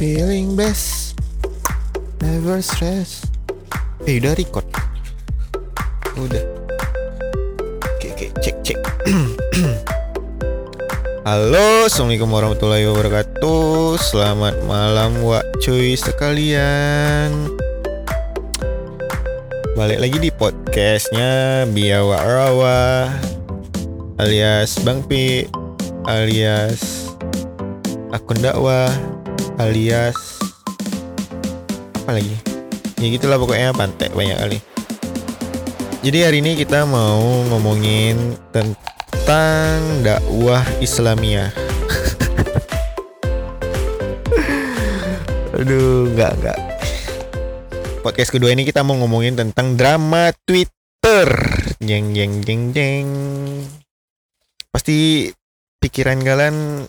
feeling blessed Never stress. Eh udah record. Udah. Oke oke cek cek. Halo Assalamualaikum warahmatullahi wabarakatuh. Selamat malam wak cuy sekalian. Balik lagi di podcastnya Biawa Rawa Alias Bang Pi Alias Akun dakwah Alias Apa lagi Ya gitulah pokoknya pantai banyak kali Jadi hari ini kita mau ngomongin tentang dakwah Islamiyah Aduh, enggak, enggak. Podcast kedua ini kita mau ngomongin tentang drama Twitter. Jeng jeng jeng jeng. Pasti pikiran kalian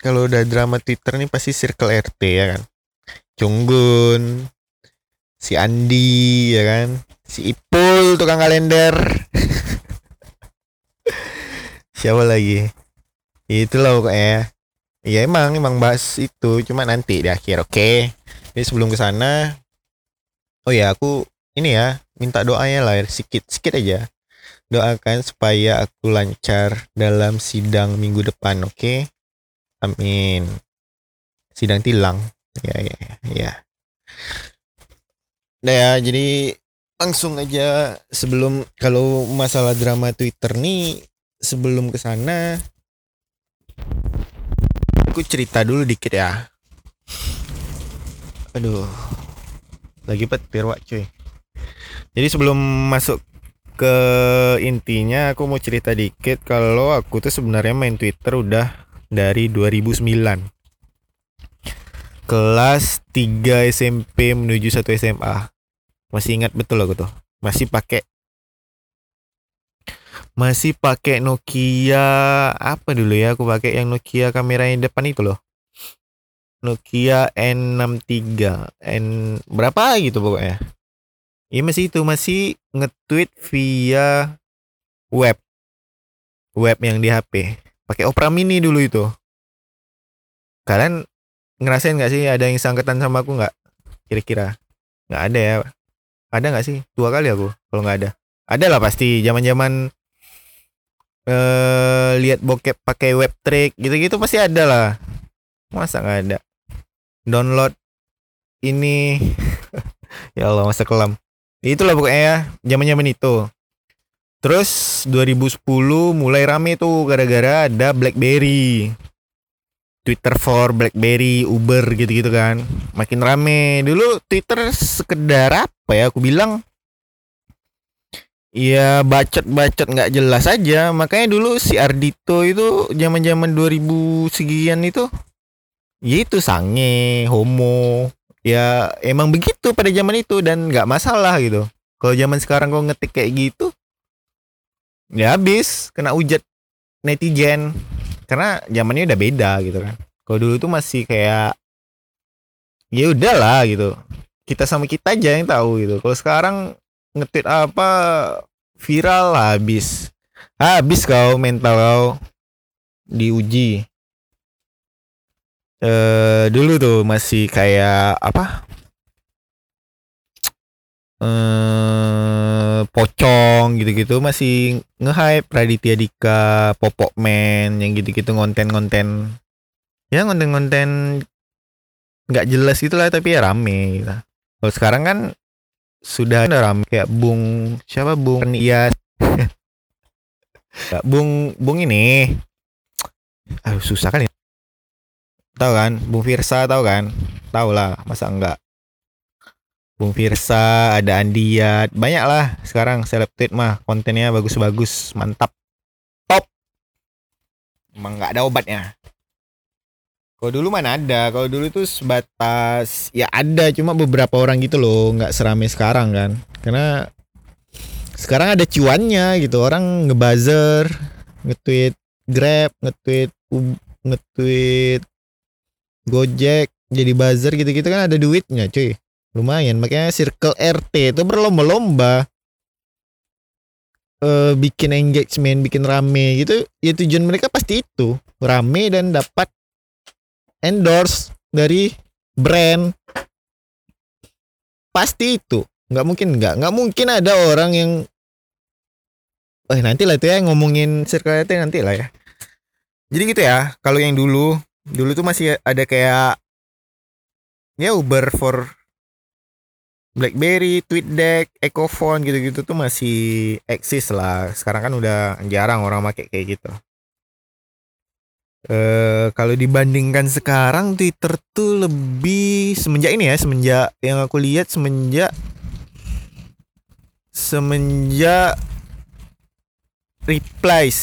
kalau udah drama Twitter nih pasti circle RT ya kan. Cunggun, si Andi ya kan, si Ipul tukang kalender. Siapa lagi? Itulah pokoknya. Iya emang emang bahas itu cuma nanti di akhir oke. Jadi sebelum ke sana Oh ya aku ini ya minta doanya lah sedikit sedikit aja. Doakan supaya aku lancar dalam sidang minggu depan oke. Amin. Sidang tilang. Ya ya ya. Nah ya jadi langsung aja sebelum kalau masalah drama Twitter nih sebelum ke sana aku cerita dulu dikit ya. Aduh. Lagi petir wak cuy. Jadi sebelum masuk ke intinya aku mau cerita dikit kalau aku tuh sebenarnya main Twitter udah dari 2009. Kelas 3 SMP menuju 1 SMA. Masih ingat betul aku tuh. Masih pakai masih pakai Nokia apa dulu ya aku pakai yang Nokia kamera yang depan itu loh Nokia N63 N berapa gitu pokoknya ya masih itu masih nge-tweet via web web yang di HP pakai Opera Mini dulu itu. Kalian ngerasain nggak sih ada yang sangkatan sama aku nggak? Kira-kira. Nggak ada ya. Ada nggak sih? Dua kali aku kalau nggak ada. Ada lah pasti. Zaman-zaman eh lihat bokep pakai web trick gitu-gitu pasti ada lah. Masa nggak ada? Download ini. Ya Allah masa kelam. Itulah pokoknya ya zaman-zaman itu terus 2010 mulai rame tuh gara-gara ada BlackBerry. Twitter for BlackBerry Uber gitu-gitu kan. Makin rame. Dulu Twitter sekedar apa ya? Aku bilang Iya bacot-bacot nggak jelas aja. Makanya dulu si Ardito itu zaman-zaman 2000 sekian itu ya itu sange homo. Ya emang begitu pada zaman itu dan nggak masalah gitu. Kalau zaman sekarang kau ngetik kayak gitu ya habis. Kena ujat netizen. Karena zamannya udah beda gitu kan. Kalau dulu tuh masih kayak ya udahlah gitu. Kita sama kita aja yang tahu gitu. Kalau sekarang ngetit apa viral habis. Habis kau mental kau diuji. Eh dulu tuh masih kayak apa eh pocong gitu-gitu masih nge-hype. Raditya Dika, Popok Man yang gitu-gitu konten-konten ya konten-konten nggak jelas gitu lah tapi ya rame gitu. Kalau sekarang kan sudah ada rame kayak Bung siapa? Bung Iya Bung Bung ini. Aduh susah kan ya Tahu kan? Bung Firsa tahu kan? Tahu lah masa enggak Bung Firsa ada Andiat banyak lah sekarang seleb tweet mah. Kontennya bagus-bagus mantap. Top. Emang nggak ada obatnya. Kalau dulu mana ada. Kalau dulu itu sebatas ya ada. Cuma beberapa orang gitu loh nggak serame sekarang kan. Karena sekarang ada cuannya gitu. Orang ngebuzzer nge-tweet Grab nge-tweet nge-tweet Gojek jadi buzzer gitu-gitu kan ada duitnya cuy lumayan makanya circle RT itu berlomba-lomba. Eh bikin engagement bikin rame gitu ya tujuan mereka pasti itu. Rame dan dapat endorse dari brand. Pasti itu. Nggak mungkin nggak. Nggak mungkin ada orang yang eh nanti lah itu ya ngomongin circle itu nanti lah ya. Jadi gitu ya kalau yang dulu. Dulu tuh masih ada kayak ya Uber for BlackBerry, TweetDeck, Ecophone gitu-gitu tuh masih eksis lah. Sekarang kan udah jarang orang pakai kayak gitu. Eh kalau dibandingkan sekarang Twitter tuh lebih semenjak ini ya, semenjak yang aku lihat semenjak semenjak replies.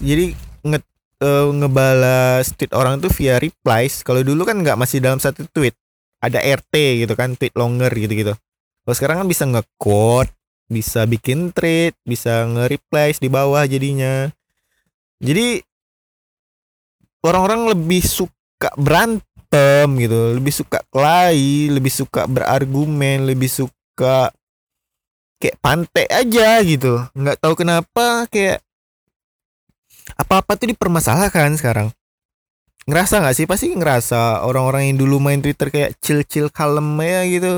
Jadi nge uh, ngebalas tweet orang tuh via replies. Kalau dulu kan nggak masih dalam satu tweet ada RT gitu kan tweet longer gitu-gitu. Kalau sekarang kan bisa nge-quote bisa bikin tweet bisa nge-replies di bawah jadinya. Jadi orang-orang lebih suka berantem gitu lebih suka kelahi lebih suka berargumen lebih suka kayak pantai aja gitu. Nggak tahu kenapa kayak apa-apa tuh dipermasalahkan sekarang ngerasa nggak sih? Pasti ngerasa orang-orang yang dulu main Twitter kayak chill-chill kalem ya gitu.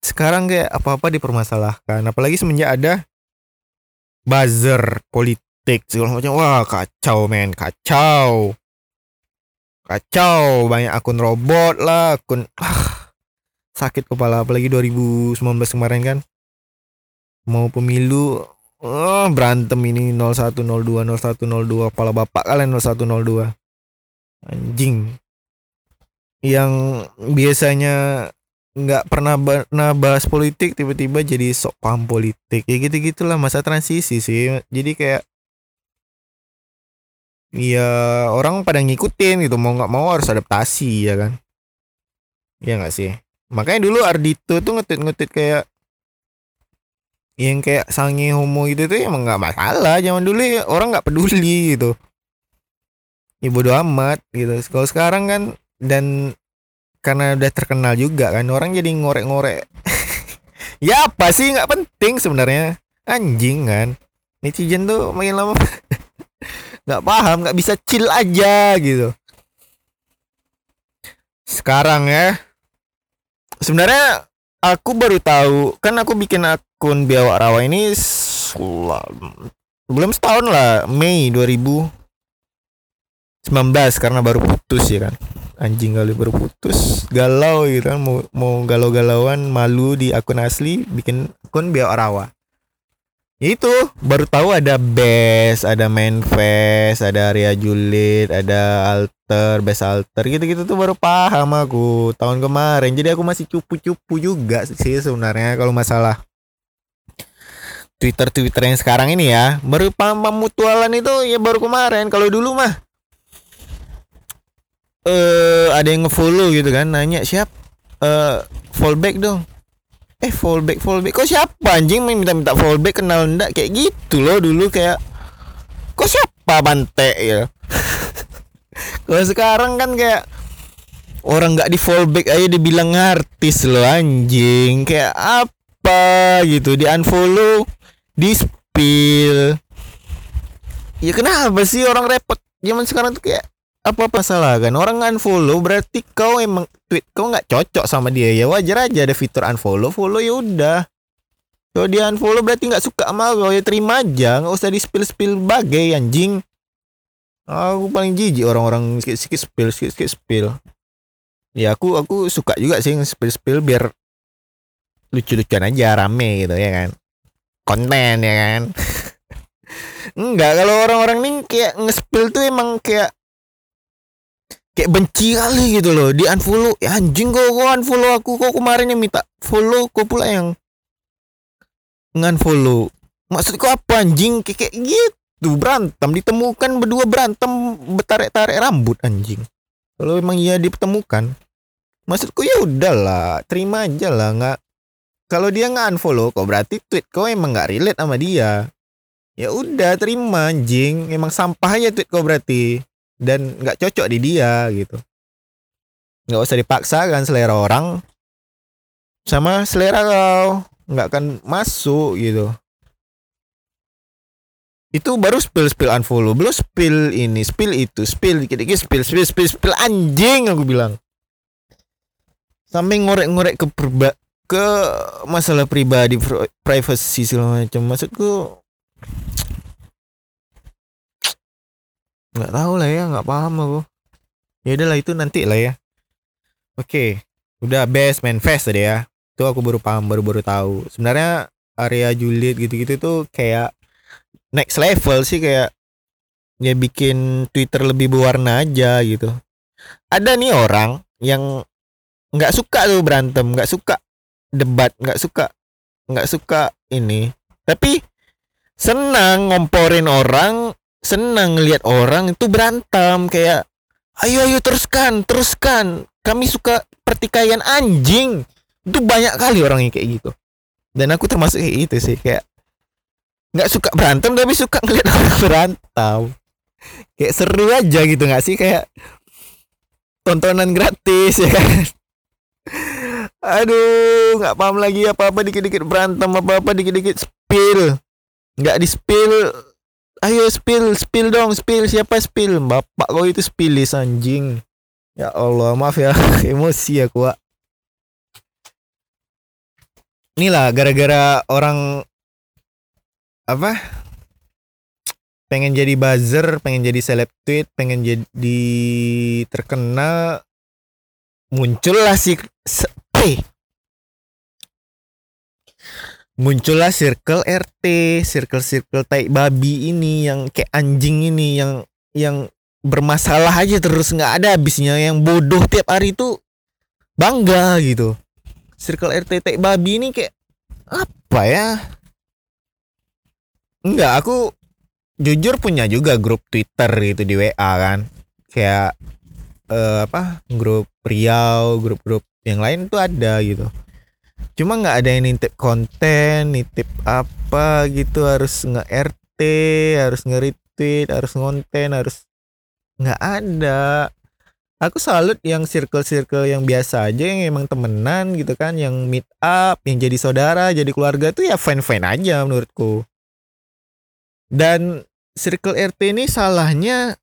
Sekarang kayak apa-apa dipermasalahkan. Apalagi semenjak ada buzzer politik segala macam. Wah kacau men. Kacau. Kacau. Banyak akun robot lah akun ah, sakit kepala. Apalagi 2019 kemarin kan. Mau pemilu oh, berantem ini. 0102 0102 kepala bapak kalian 0102 anjing. Yang biasanya nggak pernah pernah bahas politik tiba-tiba jadi sok paham politik. Ya gitu gitulah masa transisi sih. Jadi kayak ya orang pada ngikutin gitu mau nggak mau harus adaptasi ya kan? Ya nggak sih? Makanya dulu Ardito tuh ngetit-ngetit kayak yang kayak sange homo gitu tuh emang nggak masalah zaman dulu ya, orang nggak peduli gitu ya bodo amat gitu. Kalau sekarang kan dan karena udah terkenal juga kan orang jadi ngorek-ngorek. Ya apa sih? Nggak penting sebenarnya. Anjing kan. Netizen tuh makin lama nggak paham nggak bisa chill aja gitu. Sekarang ya sebenarnya aku baru tahu kan aku bikin akun biawak rawa ini belum setahun lah Mei 2000 19 karena baru putus ya kan? Anjing kali baru putus galau gitu kan? Mau mau galau-galauan malu di akun asli bikin akun biar rawa. Itu baru tahu ada best ada manfest ada Ria Julid ada alter best alter gitu-gitu tuh baru paham aku tahun kemarin. Jadi aku masih cupu-cupu juga sih sebenarnya kalau masalah Twitter Twitter yang sekarang ini ya. Baru paham mutualan itu ya baru kemarin. Kalau dulu mah uh, ada yang ngefollow gitu kan nanya siap uh, fallback dong. Eh fallback fallback kok siapa anjing minta minta fallback kenal ndak? Kayak gitu loh dulu kayak kok siapa bante ya. Kalau sekarang kan kayak orang nggak di fallback aja dibilang artis loh anjing. Kayak apa gitu di unfollow di spill ya kenapa sih orang repot? Zaman sekarang tuh kayak apa apa salah kan orang unfollow berarti kau emang tweet kau nggak cocok sama dia. Ya wajar aja ada fitur unfollow follow ya udah. Kalau dia unfollow berarti nggak suka sama kau ya terima aja. Nggak usah di spill spill bagai anjing. Aku paling jijik orang-orang sikit sikit spill sikit sikit spill. Ya aku aku suka juga sih spill spill biar lucu-lucuan aja rame gitu ya kan? Konten ya kan? Enggak kalau orang-orang nih kayak nge-spill tuh emang kayak kayak benci kali gitu loh. Di unfollow ya anjing kok kok unfollow aku? Kok kemarin yang minta follow kok pula yang ngan-follow maksudku apa anjing? Kayak, kayak gitu. Berantem ditemukan berdua berantem bertarik-tarik rambut anjing. Kalau emang iya ditemukan maksudku ya udahlah terima aja lah nggak. Kalau dia nggak unfollow kok berarti tweet kau emang nggak relate sama dia. Ya udah terima anjing. Emang sampah aja tweet kau berarti dan nggak cocok di dia gitu. Nggak usah dipaksa kan selera orang. Sama selera kau nggak akan masuk gitu. Itu baru spill spill unfollow. Belum spill ini spill itu spill dikit dikit spill spill spill spill. Anjing aku bilang. Sampai ngorek-ngorek ke perba ke masalah pribadi privacy segala macam. Maksudku nggak tahu lah ya nggak paham aku. Ya udahlah itu nanti lah ya. Oke udah best main fest tadi ya. Itu aku baru paham baru baru tahu. Sebenarnya area Juliet gitu-gitu tuh kayak next level sih kayak ya bikin Twitter lebih berwarna aja gitu. Ada nih orang yang nggak suka tuh berantem nggak suka debat nggak suka nggak suka ini. Tapi senang ngomporin orang senang ngelihat orang itu berantem kayak ayo ayo teruskan teruskan. Kami suka pertikaian anjing. Itu banyak kali orang yang kayak gitu. Dan aku termasuk kayak gitu sih kayak nggak suka berantem tapi suka ngeliat orang berantem. Kayak seru aja gitu nggak sih? Kayak tontonan gratis ya kan? Aduh nggak paham lagi apa apa dikit dikit berantem apa apa dikit dikit spill. Nggak di spill ayo spill spill dong spill. Siapa spill? Bapak kau itu spillis anjing. Ya Allah maaf ya. Emosi aku Wak. inilah gara-gara orang apa? Pengen jadi buzzer pengen jadi seleb tweet pengen jadi terkenal muncullah si muncullah circle RT, circle-circle tai babi ini yang kayak anjing ini yang yang bermasalah aja terus nggak ada habisnya yang bodoh tiap hari itu bangga gitu. Circle RT tai babi ini kayak apa ya? Enggak, aku jujur punya juga grup Twitter gitu di WA kan. Kayak uh, apa? Grup Riau, grup-grup yang lain tuh ada gitu cuma nggak ada yang nitip konten nitip apa gitu harus nge RT harus nge retweet harus ngonten harus nggak ada. Aku salut yang circle-circle yang biasa aja yang emang temenan gitu kan yang meet up yang jadi saudara jadi keluarga tuh ya fine fine aja menurutku. Dan circle RT ini salahnya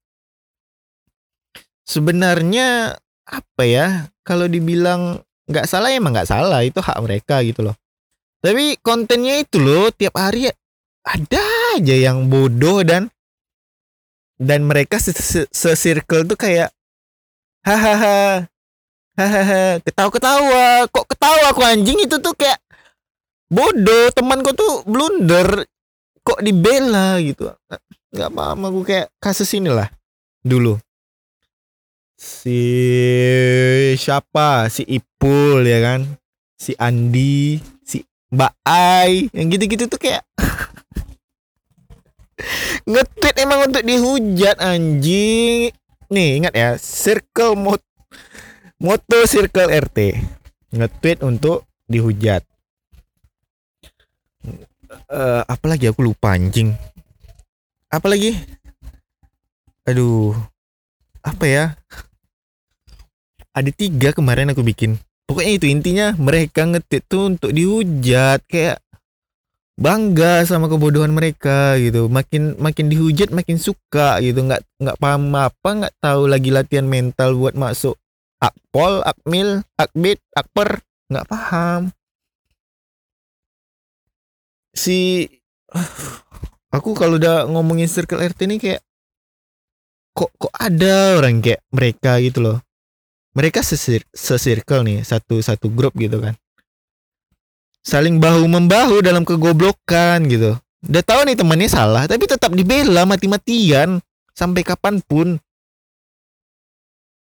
sebenarnya apa ya kalau dibilang nggak salah emang nggak salah. Itu hak mereka gitu loh. Tapi kontennya itu loh tiap hari ada aja yang bodoh dan dan mereka se-circle tuh kayak hahaha hahaha ketawa-ketawa kok ketawa aku anjing? Itu tuh kayak bodoh. Temanku tuh blunder kok dibela gitu. Nggak paham aku kayak kasus inilah dulu si siapa? Si Ipul ya kan? Si Andi si Mbak Ai yang gitu-gitu tuh kayak ngetweet emang untuk dihujat anjing. Nih ingat ya circle mot moto circle RT ngetweet untuk dihujat. Uh, apalagi aku lupa anjing. Apalagi aduh apa ya? Ada tiga kemarin aku bikin. Pokoknya itu intinya mereka ngetit tuh untuk dihujat kayak bangga sama kebodohan mereka gitu. Makin makin dihujat makin suka gitu. Nggak nggak paham apa nggak tahu lagi latihan mental buat masuk akpol akmil akbit akper. Nggak paham. Si aku kalau udah ngomongin circle RT ini kayak kok kok ada orang kayak mereka gitu loh. Mereka sesir sesirkel nih satu satu grup gitu kan. Saling bahu membahu dalam kegoblokan gitu. Udah tahu nih temannya salah tapi tetap dibela mati-matian sampai kapan pun.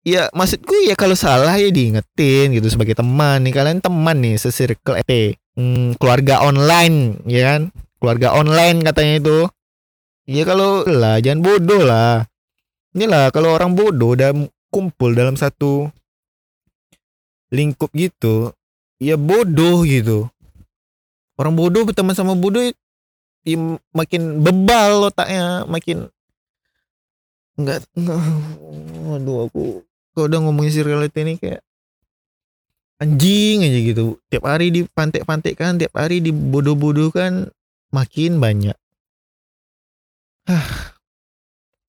Ya maksudku ya kalau salah ya diingetin gitu sebagai teman nih. Kalian teman nih sesirkel EP hmm, keluarga online ya kan? Keluarga online katanya itu. Ya kalau lah jangan bodoh lah inilah kalau orang bodoh udah kumpul dalam satu lingkup gitu ya bodoh gitu. Orang bodoh berteman sama bodoh ya makin bebal otaknya makin enggak aduh aku kalau udah ngomongin si reality ini kayak anjing aja gitu. Tiap hari dipantek-pantek kan tiap hari dibodoh-bodoh kan makin banyak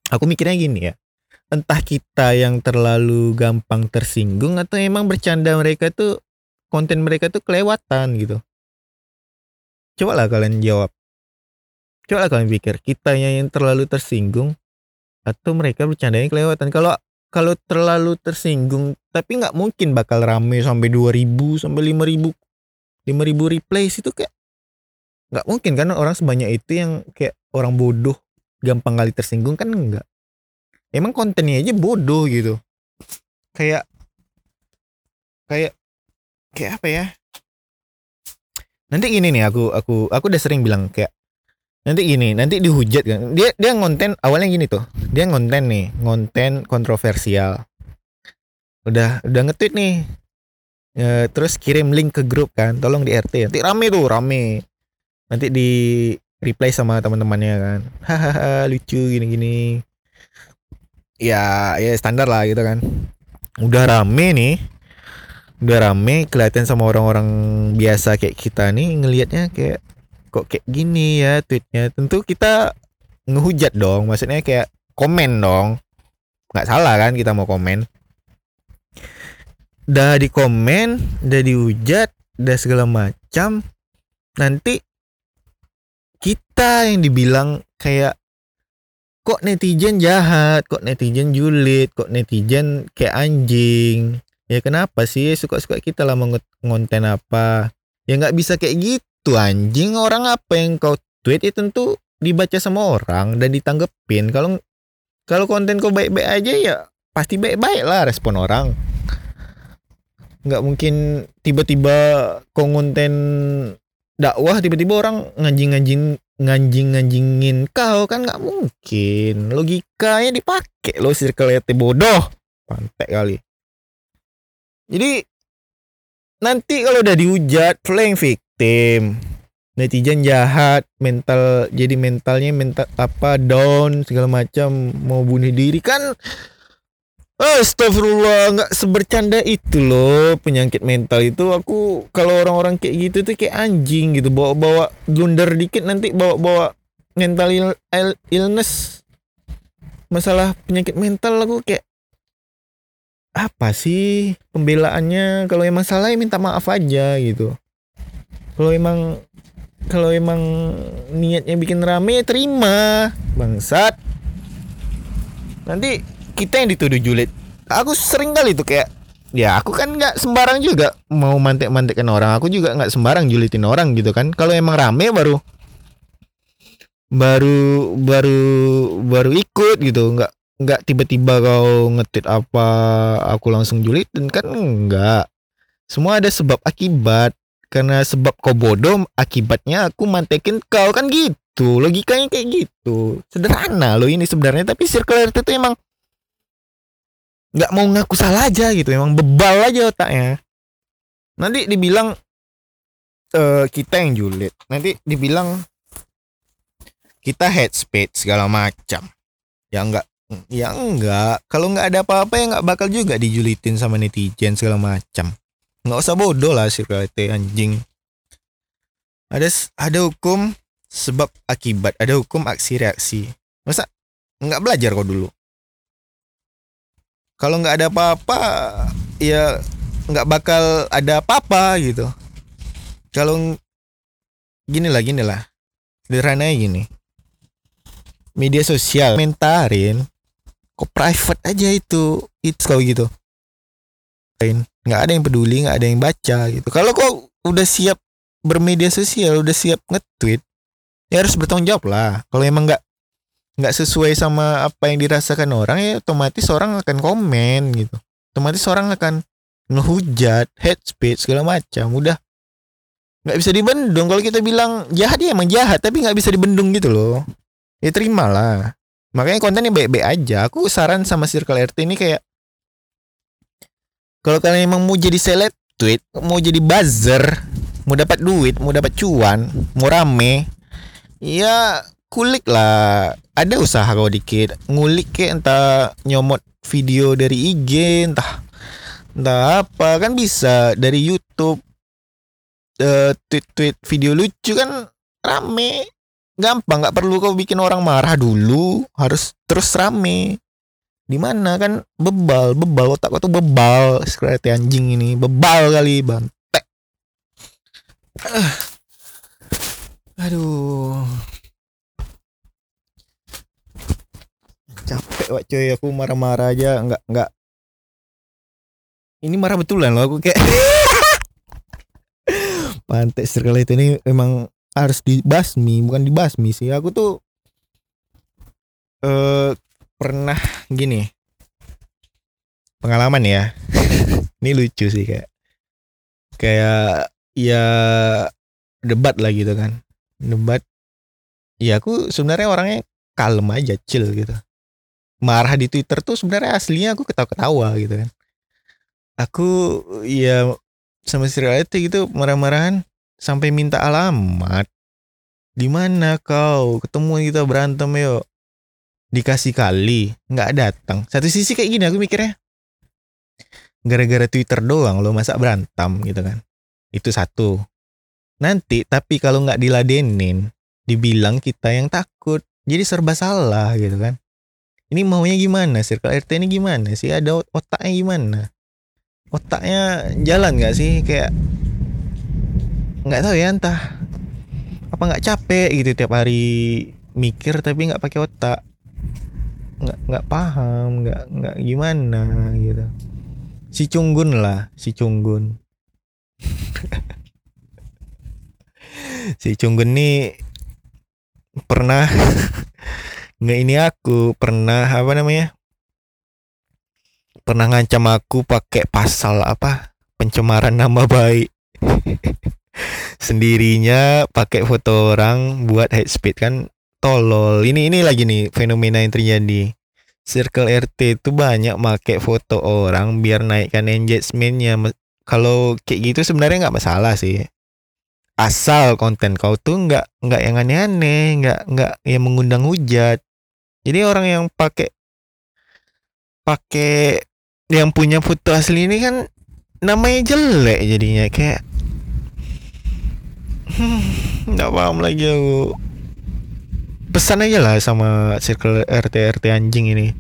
aku mikirnya gini ya entah kita yang terlalu gampang tersinggung atau emang bercanda mereka tuh konten mereka tuh kelewatan gitu. Coba lah kalian jawab. Coba lah kalian pikir kita yang terlalu tersinggung atau mereka bercandanya kelewatan. Kalau kalau terlalu tersinggung tapi nggak mungkin bakal rame sampai 2000 sampai 5000 5000 replays itu kayak nggak mungkin kan orang sebanyak itu yang kayak orang bodoh gampang kali tersinggung kan enggak. Emang kontennya aja bodoh gitu. Kayak kayak kayak apa ya? Nanti gini nih aku aku aku udah sering bilang kayak nanti gini nanti dihujat kan. Dia dia ngonten awalnya gini tuh. Dia ngonten nih ngonten kontroversial. Udah udah nge-tweet nih. E, terus kirim link ke grup kan. Tolong di RT nanti rame tuh rame. Nanti di reply sama teman-temannya kan. Hahaha lucu gini-gini. Ya ya standar lah gitu kan. Udah rame nih. Udah rame kelihatan sama orang-orang biasa kayak kita nih ngelihatnya kayak kok kayak gini ya tweetnya. Tentu kita ngehujat dong maksudnya kayak komen dong. Nggak salah kan kita mau komen. Udah di komen udah dihujat udah segala macam. Nanti kita yang dibilang kayak kok netizen jahat, kok netizen julid, kok netizen kayak anjing. Ya kenapa sih suka-suka kita lah ngonten apa? Ya nggak bisa kayak gitu anjing. Orang apa yang kau tweet itu tentu dibaca sama orang dan ditanggepin. Kalau kalau konten kau baik-baik aja ya pasti baik-baik lah respon orang. Nggak mungkin tiba-tiba kau ngonten dakwah tiba-tiba orang nganjing-nganjing nganjing-nganjingin kau kan nggak mungkin. Logikanya dipakai lo circle bodoh. Pantek kali. Jadi nanti kalau udah dihujat playing victim. Netizen jahat mental jadi mentalnya mental apa down segala macam mau bunuh diri. Kan Astagfirullah nggak sebercanda itu loh penyakit mental itu. Aku kalau orang-orang kayak gitu tuh kayak anjing gitu. Bawa-bawa blunder dikit nanti bawa-bawa mental il illness. Masalah penyakit mental aku kayak apa sih pembelaannya? Kalau emang salah ya minta maaf aja gitu. Kalau emang kalau emang niatnya bikin rame ya terima bangsat. Nanti kita yang dituduh julid. Aku sering kali tuh kayak ya aku kan nggak sembarang juga mau mantek-mantekan orang. Aku juga nggak sembarang julitin orang gitu kan. Kalau emang rame baru baru baru baru ikut gitu. Nggak nggak tiba-tiba kau ngetit apa aku langsung julitin kan enggak semua ada sebab akibat. Karena sebab kau bodoh akibatnya aku mantekin kau. Kan gitu logikanya kayak gitu. Sederhana loh ini sebenarnya. Tapi circle RT itu emang nggak mau ngaku salah aja gitu emang bebal aja otaknya. Nanti dibilang uh, kita yang julid. Nanti dibilang kita head speed segala macam. Ya enggak ya enggak kalau nggak ada apa-apa ya nggak bakal juga dijulitin sama netizen segala macam. Nggak usah bodoh lah sih anjing. Ada ada hukum sebab akibat ada hukum aksi reaksi masa nggak belajar kok dulu kalau nggak ada apa-apa ya nggak bakal ada apa-apa gitu. Kalau gini lah gini lah. Sederhana gini. Media sosial komentarin. Kok private aja itu. Itu kalau gitu. Nggak ada yang peduli nggak ada yang baca gitu. Kalau kok udah siap bermedia sosial udah siap nge-tweet ya harus bertanggung jawab lah. Kalau emang nggak nggak sesuai sama apa yang dirasakan orang ya otomatis orang akan komen gitu. Otomatis orang akan ngehujat head speech segala macam udah. Nggak bisa dibendung. Kalau kita bilang jahat ya emang jahat tapi nggak bisa dibendung gitu loh. Ya terimalah. Makanya kontennya baik-baik aja. Aku saran sama circle RT ini kayak kalau kalian emang mau jadi seleb tweet mau jadi buzzer mau dapat duit mau dapat cuan mau rame ya kulik lah ada usaha kau dikit ngulik ke entah nyomot video dari IG entah entah apa. Kan bisa dari YouTube uh, tweet-tweet video lucu kan rame. Gampang nggak perlu kau bikin orang marah dulu. Harus terus rame. Di mana kan bebal bebal otak tuh bebal. Sekreati anjing ini bebal kali bantek. Uh. aduh capek wak coy aku marah-marah aja. Nggak nggak. Ini marah betulan loh aku kayak pantai circle itu ini emang harus dibasmi bukan dibasmi sih. Aku tuh eh pernah gini. Pengalaman ya. Ini lucu sih kayak. Kayak ya debat lah gitu kan. Debat. Ya aku sebenarnya orangnya kalem aja chill gitu marah di Twitter tuh sebenarnya aslinya aku ketawa-ketawa gitu kan. Aku ya sama reality gitu marah-marahan sampai minta alamat. Di mana kau? Ketemu kita berantem yuk. Dikasih kali nggak datang. Satu sisi kayak gini aku mikirnya. Gara-gara Twitter doang lo masa berantem gitu kan. Itu satu. Nanti tapi kalau nggak diladenin dibilang kita yang takut. Jadi serba salah gitu kan ini maunya gimana circle RT ini gimana sih? Ada otaknya gimana? Otaknya jalan nggak sih? Kayak nggak tahu ya entah apa nggak capek gitu tiap hari mikir tapi nggak pakai otak. Nggak nggak paham nggak nggak gimana gitu. Si Cunggun lah si Cunggun. Si Cunggun nih pernah nggak ini aku pernah apa namanya pernah ngancam aku pakai pasal apa pencemaran nama baik sendirinya pakai foto orang buat hate speed kan tolol. Ini ini lagi nih fenomena yang terjadi. Circle RT itu banyak make foto orang biar naikkan engagementnya. Kalau kayak gitu sebenarnya nggak masalah sih. Asal konten kau tuh nggak nggak yang aneh-aneh, nggak nggak yang mengundang hujat. Jadi orang yang pakai pakai yang punya foto asli ini kan namanya jelek jadinya kayak hmm, nggak paham lagi aku. Pesan aja lah sama circle RT RT anjing ini.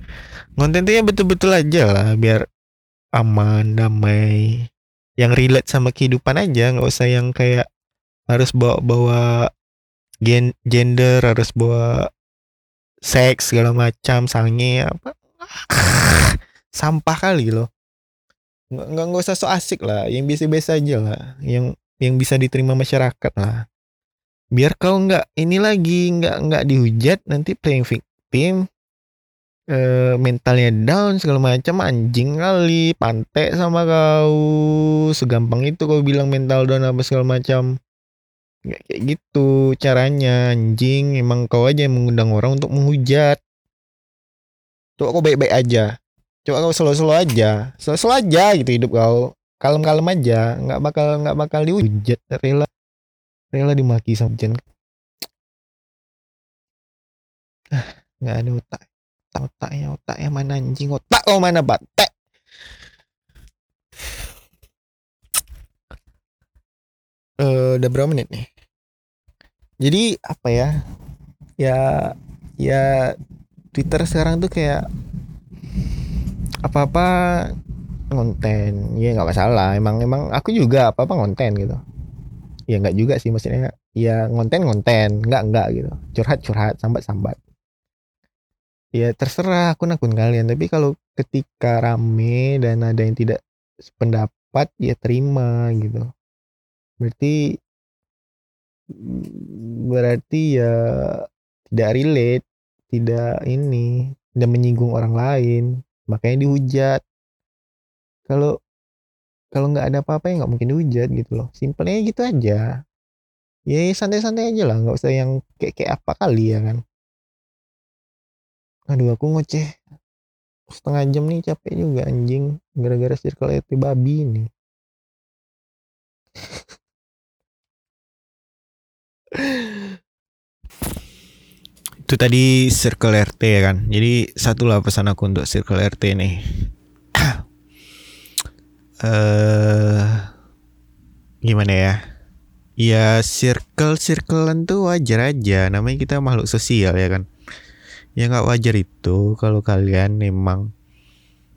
Kontennya betul-betul aja lah biar aman damai. Yang relate sama kehidupan aja nggak usah yang kayak harus bawa bawa gen gender harus bawa seks segala macam sange apa sampah kali loh. Nggak nggak usah so asik lah yang biasa-biasa aja lah yang yang bisa diterima masyarakat lah. Biar kau nggak ini lagi nggak nggak dihujat nanti playing victim e, mentalnya down segala macam anjing kali pantek sama kau. Segampang itu kau bilang mental down apa segala macam nggak kayak gitu caranya. Anjing emang kau aja yang mengundang orang untuk menghujat. Coba kau baik-baik aja. Coba kau selo-selo aja. Selo-selo aja gitu hidup kau. Kalem-kalem aja. Nggak bakal nggak bakal dihujat. Rela. Rela dimaki sama Jen. Nggak ada otak. Otak otaknya otaknya mana anjing? Otak kau mana batek uh, udah berapa menit nih? Jadi apa ya? Ya ya Twitter sekarang tuh kayak apa-apa konten ya nggak masalah. Emang emang aku juga apa apa konten gitu. Ya nggak juga sih maksudnya. Ya ngonten ngonten. Nggak nggak gitu. Curhat curhat sambat sambat ya terserah akun akun kalian. Tapi kalau ketika rame dan ada yang tidak sependapat ya terima gitu berarti berarti ya tidak relate tidak ini tidak menyinggung orang lain makanya dihujat. Kalau kalau nggak ada apa-apa ya nggak mungkin dihujat gitu loh. Simpelnya gitu aja. Ya santai-santai aja lah nggak usah yang kayak kayak apa kali ya kan. Aduh aku ngoceh. Setengah jam nih capek juga anjing gara-gara circle itu babi ini itu tadi circle RT ya kan jadi satulah pesan aku untuk circle RT nih uh, gimana ya? Ya circle circlean tuh wajar aja. Namanya kita makhluk sosial ya kan. Ya nggak wajar itu kalau kalian memang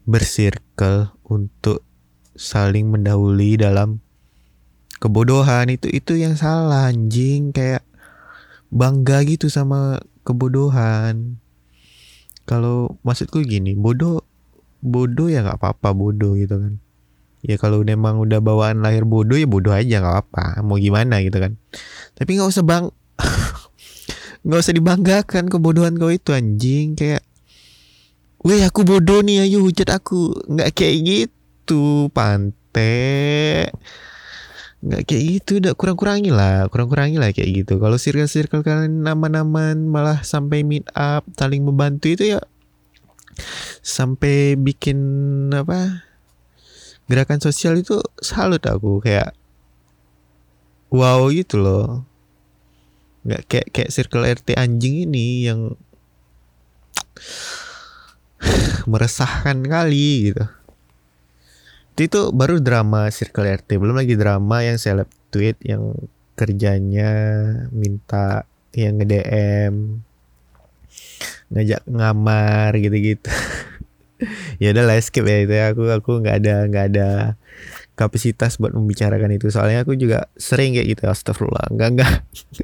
bersirkel untuk saling mendahului dalam kebodohan itu itu yang salah anjing. Kayak bangga gitu sama kebodohan. Kalau maksudku gini bodoh bodoh ya nggak apa-apa bodoh gitu kan. Ya kalau memang udah bawaan lahir bodoh ya bodoh aja nggak apa mau gimana gitu kan. Tapi nggak usah bang nggak usah dibanggakan kebodohan kau itu anjing. Kayak Weh aku bodoh nih ayo hujat aku. Nggak kayak gitu pantai nggak kayak gitu udah kurang kurangi lah kurang kurangi lah kayak gitu. Kalau circle circle kalian nama-naman malah sampai meet up saling membantu itu ya sampai bikin apa gerakan sosial itu salut aku kayak wow gitu loh. Nggak kayak kayak circle RT anjing ini yang meresahkan kali gitu itu baru drama Circle RT belum lagi drama yang seleb tweet yang kerjanya minta yang nge DM ngajak ngamar gitu-gitu. Ya udah lah skip ya itu ya. aku aku nggak ada nggak ada kapasitas buat membicarakan itu. Soalnya aku juga sering kayak gitu astagfirullah. Nggak nggak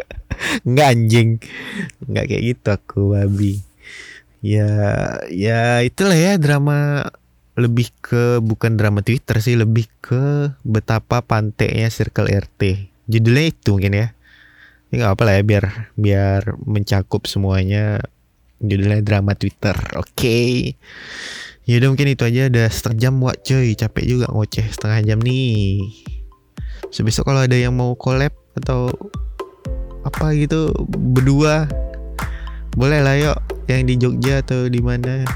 nggak anjing. Nggak kayak gitu aku babi. Ya ya itulah ya drama lebih ke bukan drama Twitter sih lebih ke betapa pantainya Circle RT judulnya itu mungkin ya. Ini nggak apa lah ya biar biar mencakup semuanya. Judulnya drama Twitter oke. Okay. ya udah mungkin itu aja. Udah setengah jam buat cuy capek juga ngoceh setengah jam nih. Sebesok kalau ada yang mau collab atau apa gitu berdua boleh lah yuk. Yang di Jogja atau di mana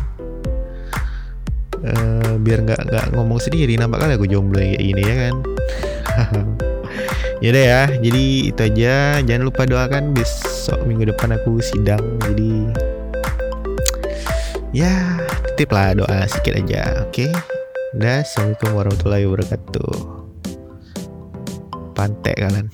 uh, biar nggak nggak ngomong sendiri nampak kali aku jomblo kayak gini ya kan? Yaudah ya jadi itu aja. Jangan lupa doakan besok minggu depan aku sidang jadi ya titip lah doa sedikit aja oke? Okay? Dah, assalamualaikum warahmatullahi wabarakatuh. Pantek kalian